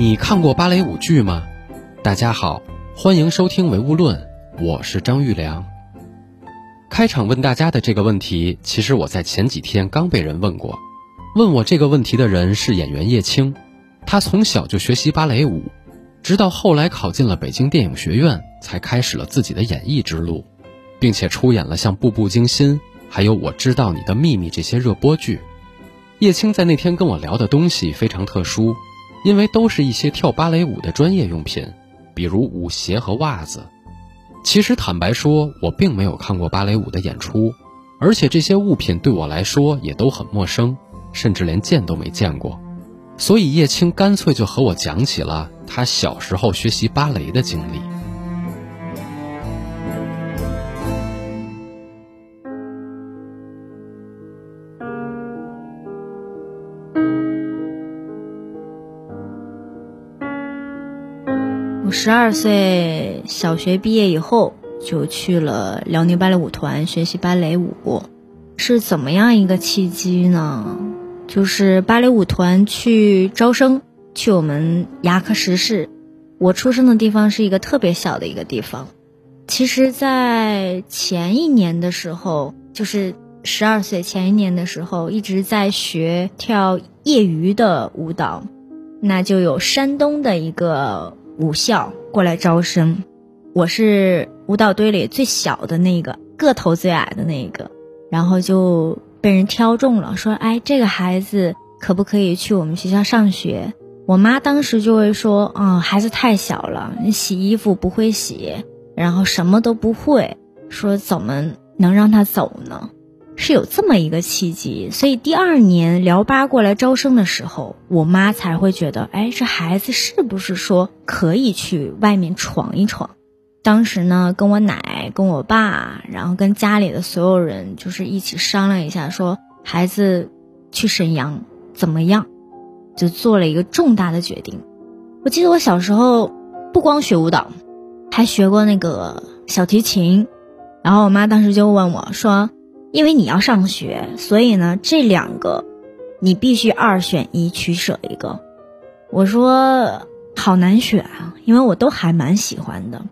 你看过芭蕾舞剧吗？大家好，欢迎收听《唯物论》，我是张玉良。开场问大家的这个问题，其实我在前几天刚被人问过。问我这个问题的人是演员叶青，他从小就学习芭蕾舞，直到后来考进了北京电影学院，才开始了自己的演艺之路，并且出演了像《步步惊心》还有《我知道你的秘密》这些热播剧。叶青在那天跟我聊的东西非常特殊。因为都是一些跳芭蕾舞的专业用品，比如舞鞋和袜子。其实坦白说，我并没有看过芭蕾舞的演出，而且这些物品对我来说也都很陌生，甚至连见都没见过。所以叶青干脆就和我讲起了他小时候学习芭蕾的经历。十二岁小学毕业以后，就去了辽宁芭蕾舞团学习芭蕾舞。是怎么样一个契机呢？就是芭蕾舞团去招生，去我们牙科实市。我出生的地方是一个特别小的一个地方。其实，在前一年的时候，就是十二岁前一年的时候，一直在学跳业余的舞蹈。那就有山东的一个。武校过来招生，我是舞蹈队里最小的那个，个头最矮的那个，然后就被人挑中了，说：“哎，这个孩子可不可以去我们学校上学？”我妈当时就会说：“啊，孩子太小了，你洗衣服不会洗，然后什么都不会，说怎么能让他走呢？”是有这么一个契机，所以第二年辽八过来招生的时候，我妈才会觉得，哎，这孩子是不是说可以去外面闯一闯？当时呢，跟我奶、跟我爸，然后跟家里的所有人，就是一起商量一下，说孩子去沈阳怎么样，就做了一个重大的决定。我记得我小时候不光学舞蹈，还学过那个小提琴，然后我妈当时就问我说。因为你要上学，所以呢，这两个你必须二选一，取舍一个。我说好难选啊，因为我都还蛮喜欢的。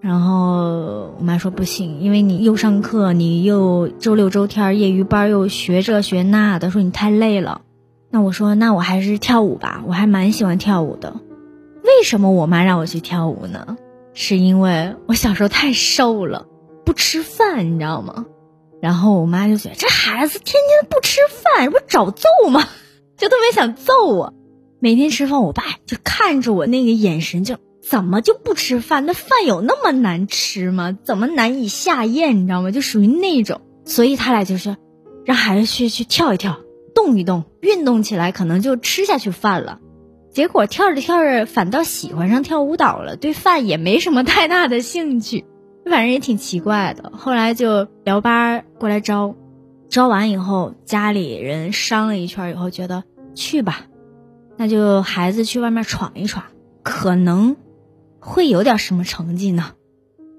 然后我妈说不行，因为你又上课，你又周六周天业余班又学这学那的，说你太累了。那我说那我还是跳舞吧，我还蛮喜欢跳舞的。为什么我妈让我去跳舞呢？是因为我小时候太瘦了，不吃饭，你知道吗？然后我妈就觉得这孩子天天不吃饭，这不找揍吗？就特别想揍我。每天吃饭，我爸就看着我那个眼神，就怎么就不吃饭？那饭有那么难吃吗？怎么难以下咽？你知道吗？就属于那种。所以他俩就是让孩子去去跳一跳，动一动，运动起来，可能就吃下去饭了。结果跳着跳着，反倒喜欢上跳舞蹈了，对饭也没什么太大的兴趣。反正也挺奇怪的，后来就聊班过来招，招完以后家里人商了一圈以后，觉得去吧，那就孩子去外面闯一闯，可能会有点什么成绩呢。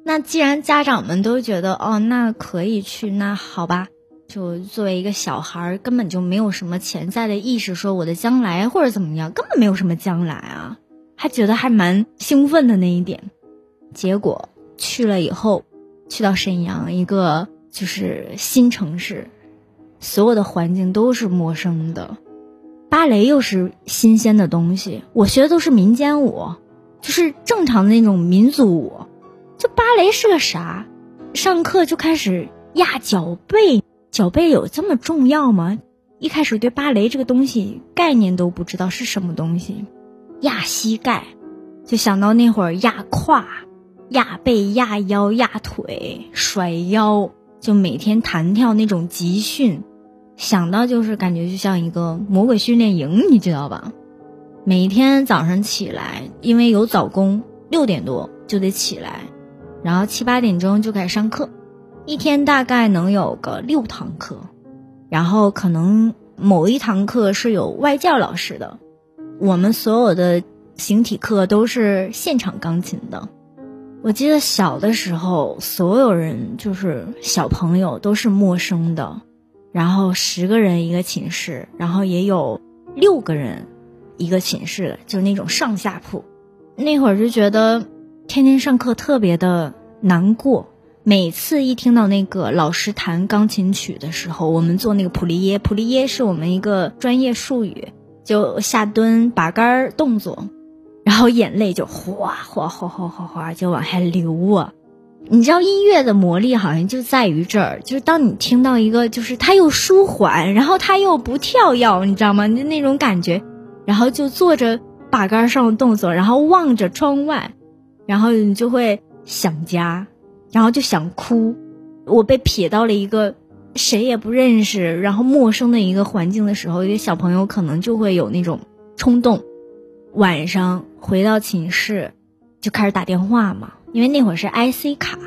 那既然家长们都觉得哦，那可以去，那好吧，就作为一个小孩儿，根本就没有什么潜在的意识，说我的将来或者怎么样，根本没有什么将来啊，还觉得还蛮兴奋的那一点，结果。去了以后，去到沈阳一个就是新城市，所有的环境都是陌生的，芭蕾又是新鲜的东西。我学的都是民间舞，就是正常的那种民族舞。就芭蕾是个啥？上课就开始压脚背，脚背有这么重要吗？一开始对芭蕾这个东西概念都不知道是什么东西，压膝盖，就想到那会儿压胯。压背、压腰、压腿、甩腰，就每天弹跳那种集训，想到就是感觉就像一个魔鬼训练营，你知道吧？每天早上起来，因为有早功，六点多就得起来，然后七八点钟就开始上课，一天大概能有个六堂课，然后可能某一堂课是有外教老师的，我们所有的形体课都是现场钢琴的。我记得小的时候，所有人就是小朋友都是陌生的，然后十个人一个寝室，然后也有六个人一个寝室的，就那种上下铺。那会儿就觉得天天上课特别的难过，每次一听到那个老师弹钢琴曲的时候，我们做那个普利耶，普利耶是我们一个专业术语，就下蹲把杆动作，然后眼泪就哗哗哗哗哗哗就往下流啊。你知道音乐的魔力好像就在于这儿，就是当你听到一个，就是它又舒缓，然后它又不跳跃，你知道吗？就那种感觉，然后就做着把杆上的动作，然后望着窗外，然后你就会想家，然后就想哭。我被撇到了一个谁也不认识，然后陌生的一个环境的时候，一个小朋友可能就会有那种冲动。晚上回到寝室，就开始打电话嘛。因为那会儿是 IC 卡，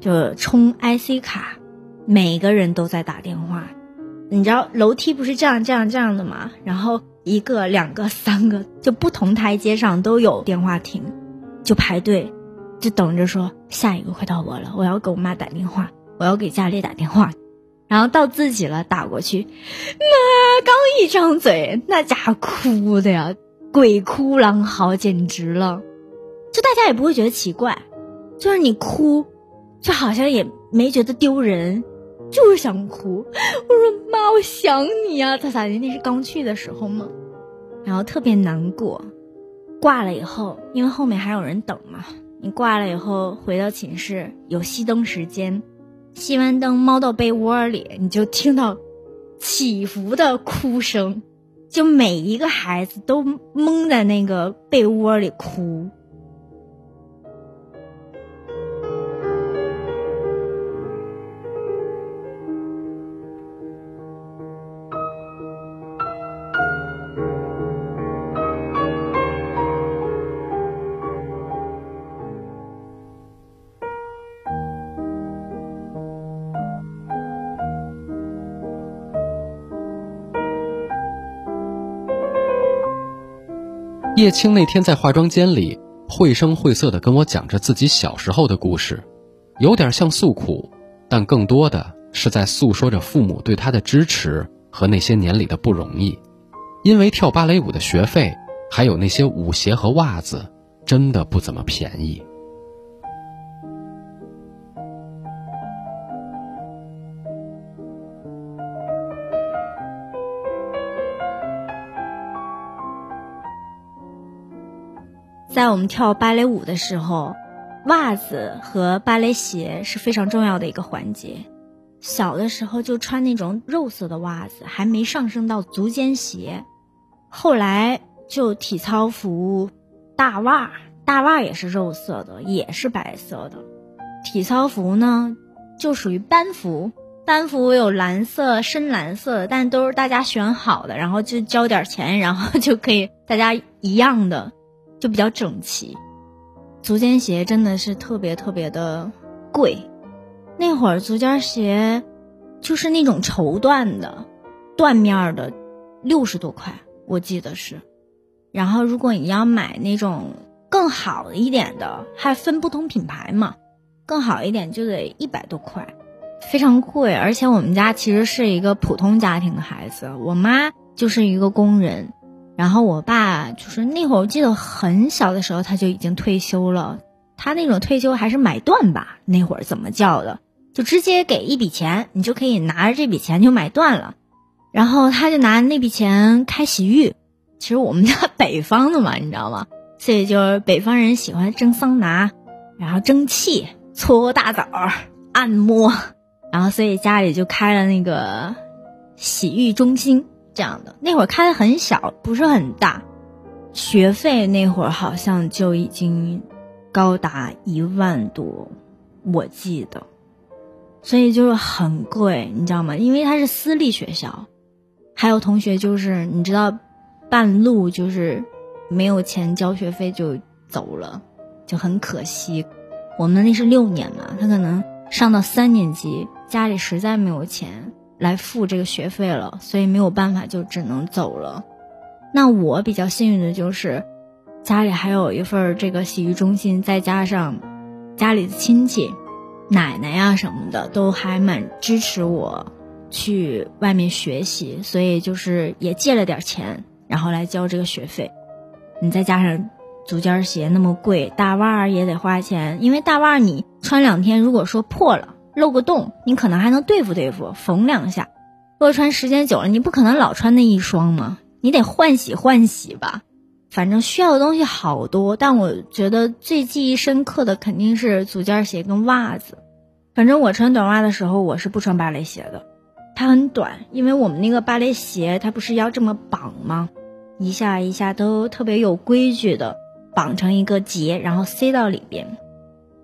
就充 IC 卡，每个人都在打电话。你知道楼梯不是这样这样这样的吗？然后一个、两个、三个，就不同台阶上都有电话亭，就排队，就等着说下一个快到我了，我要给我妈打电话，我要给家里打电话，然后到自己了打过去，妈刚一张嘴，那家伙哭的呀，鬼哭狼嚎，简直了，就大家也不会觉得奇怪。就是你哭，就好像也没觉得丢人，就是想哭。我说妈，我想你呀，他咋的？那是刚去的时候嘛，然后特别难过。挂了以后，因为后面还有人等嘛，你挂了以后回到寝室有熄灯时间，熄完灯猫到被窝里，你就听到起伏的哭声，就每一个孩子都蒙在那个被窝里哭。叶青那天在化妆间里绘声绘色地跟我讲着自己小时候的故事，有点像诉苦，但更多的是在诉说着父母对他的支持和那些年里的不容易。因为跳芭蕾舞的学费，还有那些舞鞋和袜子，真的不怎么便宜。在我们跳芭蕾舞的时候，袜子和芭蕾鞋是非常重要的一个环节。小的时候就穿那种肉色的袜子，还没上升到足尖鞋。后来就体操服、大袜，大袜也是肉色的，也是白色的。体操服呢，就属于班服，班服有蓝色、深蓝色的，但都是大家选好的，然后就交点钱，然后就可以大家一样的。就比较整齐，足尖鞋真的是特别特别的贵。那会儿足尖鞋就是那种绸缎的，缎面的，六十多块，我记得是。然后如果你要买那种更好一点的，还分不同品牌嘛，更好一点就得一百多块，非常贵。而且我们家其实是一个普通家庭的孩子，我妈就是一个工人。然后我爸就是那会儿，我记得很小的时候他就已经退休了。他那种退休还是买断吧，那会儿怎么叫的？就直接给一笔钱，你就可以拿着这笔钱就买断了。然后他就拿那笔钱开洗浴。其实我们家北方的嘛，你知道吗？所以就是北方人喜欢蒸桑拿，然后蒸汽、搓大澡、按摩，然后所以家里就开了那个洗浴中心。这样的那会儿开的很小，不是很大，学费那会儿好像就已经高达一万多，我记得，所以就是很贵，你知道吗？因为它是私立学校，还有同学就是你知道，半路就是没有钱交学费就走了，就很可惜。我们那是六年嘛，他可能上到三年级，家里实在没有钱。来付这个学费了，所以没有办法，就只能走了。那我比较幸运的就是，家里还有一份这个洗浴中心，再加上家里的亲戚、奶奶呀什么的，都还蛮支持我去外面学习，所以就是也借了点钱，然后来交这个学费。你再加上足尖鞋那么贵，大袜儿也得花钱，因为大袜儿你穿两天，如果说破了漏个洞，你可能还能对付对付，缝两下。如果穿时间久了，你不可能老穿那一双嘛，你得换洗换洗吧。反正需要的东西好多，但我觉得最记忆深刻的肯定是足尖鞋跟袜子。反正我穿短袜的时候，我是不穿芭蕾鞋的，它很短，因为我们那个芭蕾鞋它不是要这么绑吗？一下一下都特别有规矩的绑成一个结，然后塞到里边。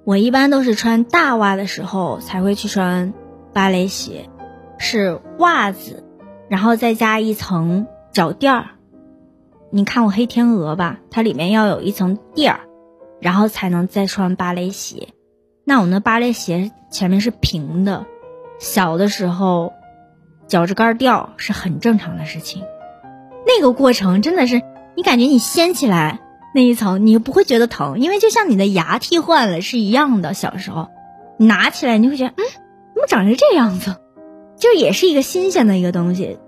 我一般都是穿大袜的时候才会去穿芭蕾鞋，是袜子，然后再加一层脚垫儿。你看我黑天鹅吧，它里面要有一层垫儿，然后才能再穿芭蕾鞋。那我那芭蕾鞋前面是平的，小的时候脚趾盖掉是很正常的事情。那个过程真的是，你感觉你掀起来那一层，你不会觉得疼，因为就像你的牙替换了是一样的。小时候，拿起来你会觉得，嗯，怎么长成这样子？就也是一个新鲜的一个东西。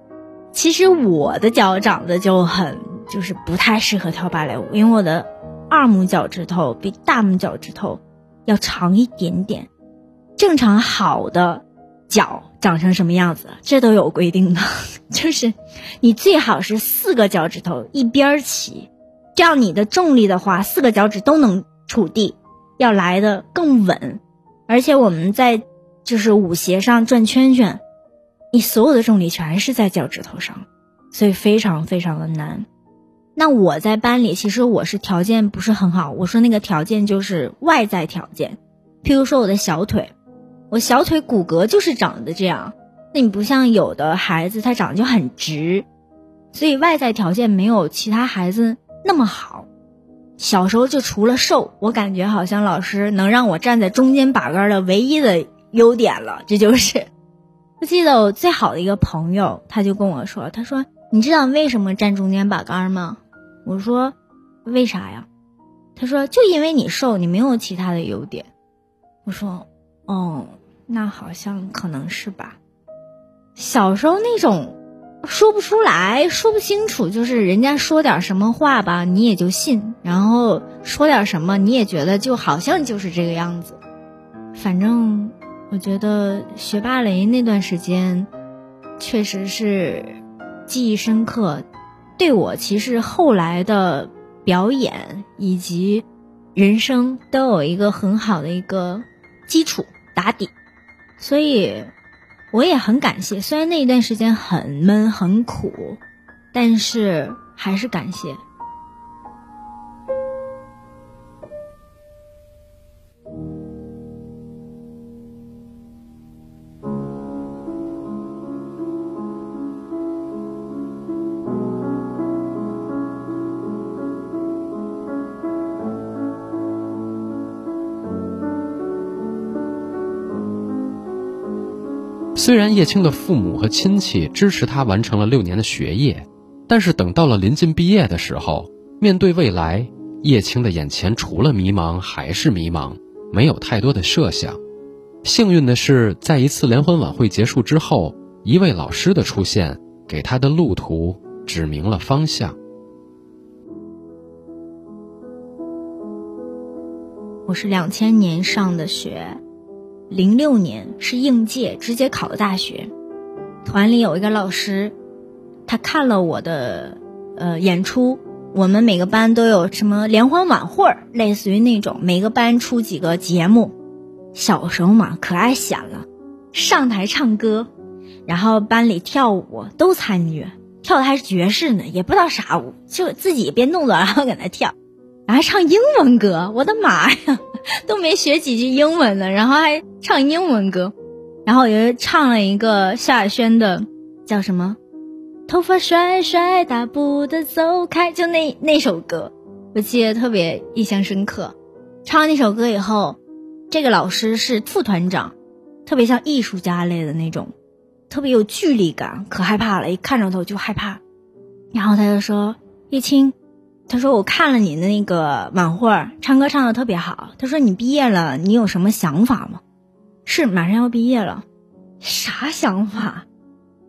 其实我的脚长得就很，就是不太适合跳芭蕾舞，因为我的二拇脚趾头比大拇脚趾头。要长一点点，正常好的脚长成什么样子，这都有规定的。就是你最好是四个脚趾头一边齐，这样你的重力的话，四个脚趾都能触地，要来的更稳。而且我们在就是舞鞋上转圈圈，你所有的重力全是在脚趾头上，所以非常非常的难。那我在班里，其实我是条件不是很好。我说那个条件就是外在条件，譬如说我的小腿，我小腿骨骼就是长得这样。那你不像有的孩子，他长得就很直，所以外在条件没有其他孩子那么好。小时候就除了瘦，我感觉好像老师能让我站在中间把杆的唯一的优点了。这就是，我记得我最好的一个朋友，他就跟我说：“他说你知道为什么站中间把杆吗？”我说，为啥呀？他说，就因为你瘦，你没有其他的优点。我说，哦，那好像可能是吧。小时候那种说不出来说不清楚，就是人家说点什么话吧，你也就信；然后说点什么，你也觉得就好像就是这个样子。反正我觉得学芭蕾那段时间，确实是记忆深刻。对我其实后来的表演以及人生都有一个很好的一个基础打底，所以我也很感谢。虽然那一段时间很闷很苦，但是还是感谢。虽然叶青的父母和亲戚支持他完成了六年的学业，但是等到了临近毕业的时候，面对未来，叶青的眼前除了迷茫还是迷茫，没有太多的设想。幸运的是，在一次联欢晚会结束之后，一位老师的出现，给他的路途指明了方向。我是两千年上的学。零六年是应届，直接考的大学。团里有一个老师，他看了我的呃演出。我们每个班都有什么联欢晚会儿，类似于那种，每个班出几个节目。小时候嘛，可爱显了，上台唱歌，然后班里跳舞都参与，跳的还是爵士呢，也不知道啥舞，就自己编动作，然后搁那跳，然后唱英文歌，我的妈呀！都没学几句英文呢，然后还唱英文歌，然后又唱了一个萧亚轩的，叫什么？头发甩甩，大步的走开，就那那首歌，我记得特别印象深刻。唱完那首歌以后，这个老师是副团长，特别像艺术家类的那种，特别有距离感，可害怕了，一看着他我就害怕。然后他就说：“叶青。”他说：“我看了你的那个晚会，唱歌唱的特别好。”他说：“你毕业了，你有什么想法吗？”是马上要毕业了，啥想法？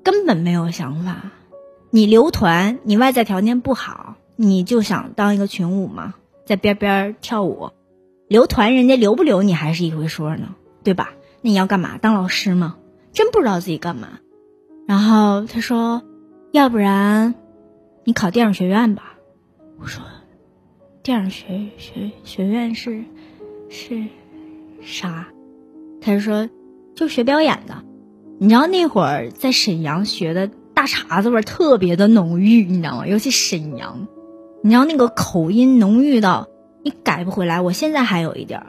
根本没有想法。你留团，你外在条件不好，你就想当一个群舞嘛，在边边跳舞。留团人家留不留你还是一回说呢，对吧？那你要干嘛？当老师吗？真不知道自己干嘛。然后他说，要不然你考电影学院吧。我说，电影学学学院是是啥？他就说，就学表演的。你知道那会儿在沈阳学的大碴子味特别的浓郁，你知道吗？尤其沈阳，你知道那个口音浓郁到你改不回来。我现在还有一点儿。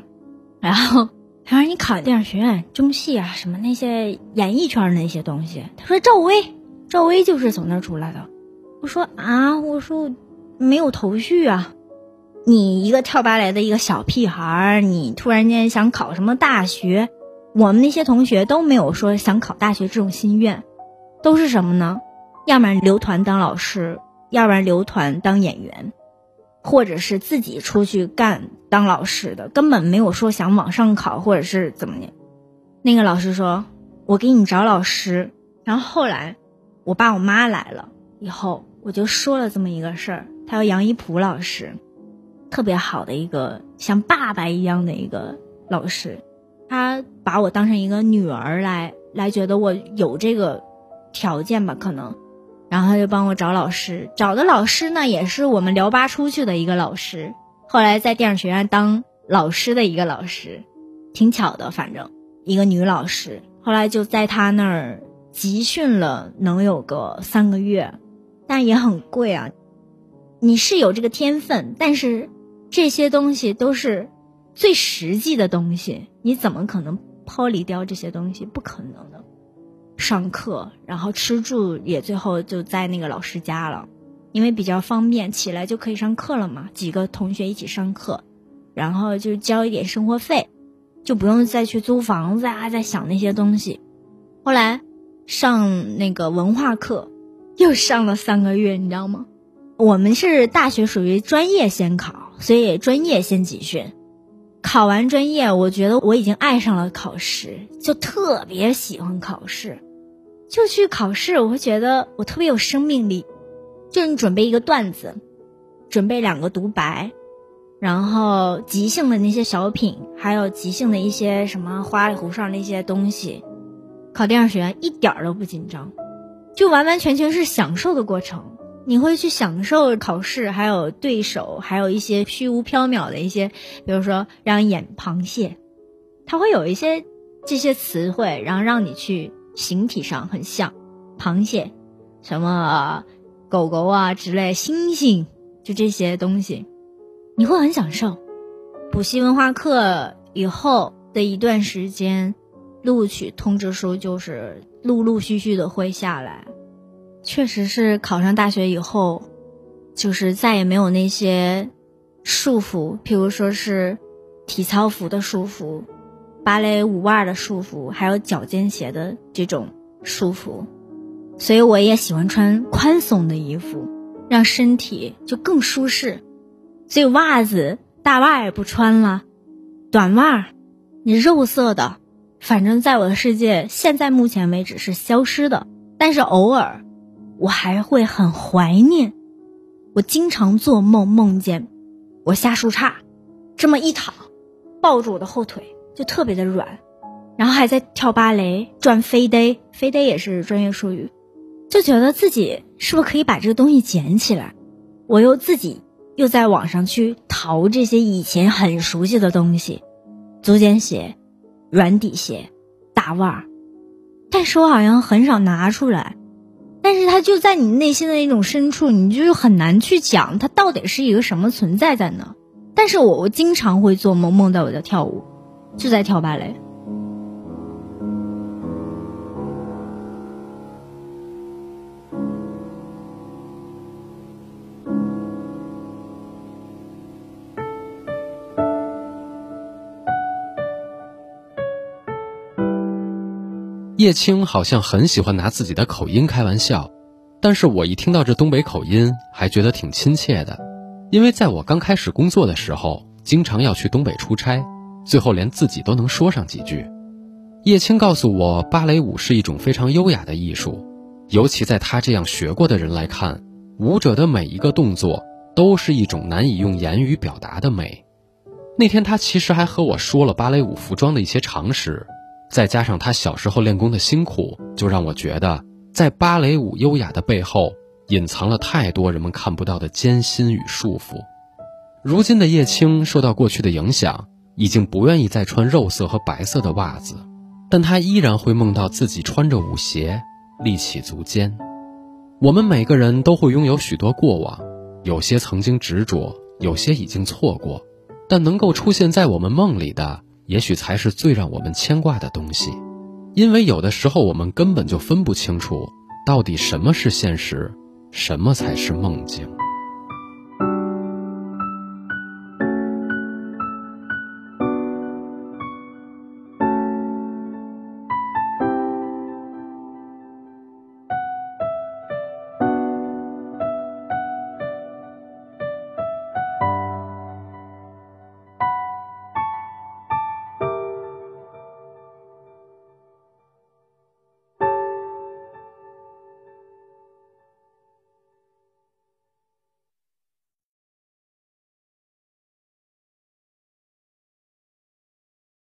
然后他说你考电影学院中戏啊，什么那些演艺圈那些东西。他说赵薇，赵薇就是从那儿出来的。我说啊，我说没有头绪啊。你一个跳芭蕾的一个小屁孩儿，你突然间想考什么大学？我们那些同学都没有说想考大学这种心愿，都是什么呢？要不然留团当老师，要不然留团当演员，或者是自己出去干当老师的，根本没有说想往上考或者是怎么的。那个老师说：“我给你找老师。”然后后来我爸我妈来了以后，我就说了这么一个事儿。他叫杨一普老师，特别好的一个像爸爸一样的一个老师。他把我当成一个女儿来来，觉得我有这个条件吧，可能，然后他就帮我找老师，找的老师呢也是我们辽八出去的一个老师，后来在电影学院当老师的一个老师，挺巧的，反正一个女老师，后来就在他那儿集训了，能有个三个月，但也很贵啊。你是有这个天分，但是这些东西都是。最实际的东西，你怎么可能抛离掉这些东西？不可能的。上课，然后吃住也最后就在那个老师家了，因为比较方便，起来就可以上课了嘛。几个同学一起上课，然后就交一点生活费，就不用再去租房子啊，再想那些东西。后来上那个文化课，又上了三个月，你知道吗？我们是大学属于专业先考，所以专业先集训。考完专业，我觉得我已经爱上了考试，就特别喜欢考试，就去考试，我会觉得我特别有生命力。就你准备一个段子，准备两个独白，然后即兴的那些小品，还有即兴的一些什么花里胡哨那些东西，考电影学院一点儿都不紧张，就完完全全是享受的过程。你会去享受考试，还有对手，还有一些虚无缥缈的一些，比如说让演螃蟹，它会有一些这些词汇，然后让你去形体上很像螃蟹，什么狗狗啊之类，猩猩，就这些东西，你会很享受。补习文化课以后的一段时间，录取通知书就是陆陆续续的会下来。确实是考上大学以后，就是再也没有那些束缚，譬如说是体操服的束缚、芭蕾舞袜的束缚，还有脚尖鞋的这种束缚。所以我也喜欢穿宽松的衣服，让身体就更舒适。所以袜子大袜也不穿了，短袜，你肉色的，反正在我的世界，现在目前为止是消失的。但是偶尔。我还会很怀念，我经常做梦，梦见我下树杈，这么一躺，抱住我的后腿就特别的软，然后还在跳芭蕾，转飞呆，飞呆也是专业术语，就觉得自己是不是可以把这个东西捡起来？我又自己又在网上去淘这些以前很熟悉的东西，足尖鞋、软底鞋、大袜，但是我好像很少拿出来。但是它就在你内心的那种深处，你就很难去讲它到底是一个什么存在在那？但是我我经常会做梦，梦到我在跳舞，就在跳芭蕾。叶青好像很喜欢拿自己的口音开玩笑，但是我一听到这东北口音，还觉得挺亲切的。因为在我刚开始工作的时候，经常要去东北出差，最后连自己都能说上几句。叶青告诉我，芭蕾舞是一种非常优雅的艺术，尤其在他这样学过的人来看，舞者的每一个动作都是一种难以用言语表达的美。那天他其实还和我说了芭蕾舞服装的一些常识，再加上他小时候练功的辛苦，就让我觉得在芭蕾舞优雅的背后，隐藏了太多人们看不到的艰辛与束缚。如今的叶青受到过去的影响，已经不愿意再穿肉色和白色的袜子，但他依然会梦到自己穿着舞鞋，立起足尖。我们每个人都会拥有许多过往，有些曾经执着，有些已经错过，但能够出现在我们梦里的，也许才是最让我们牵挂的东西。因为有的时候我们根本就分不清楚，到底什么是现实，什么才是梦境。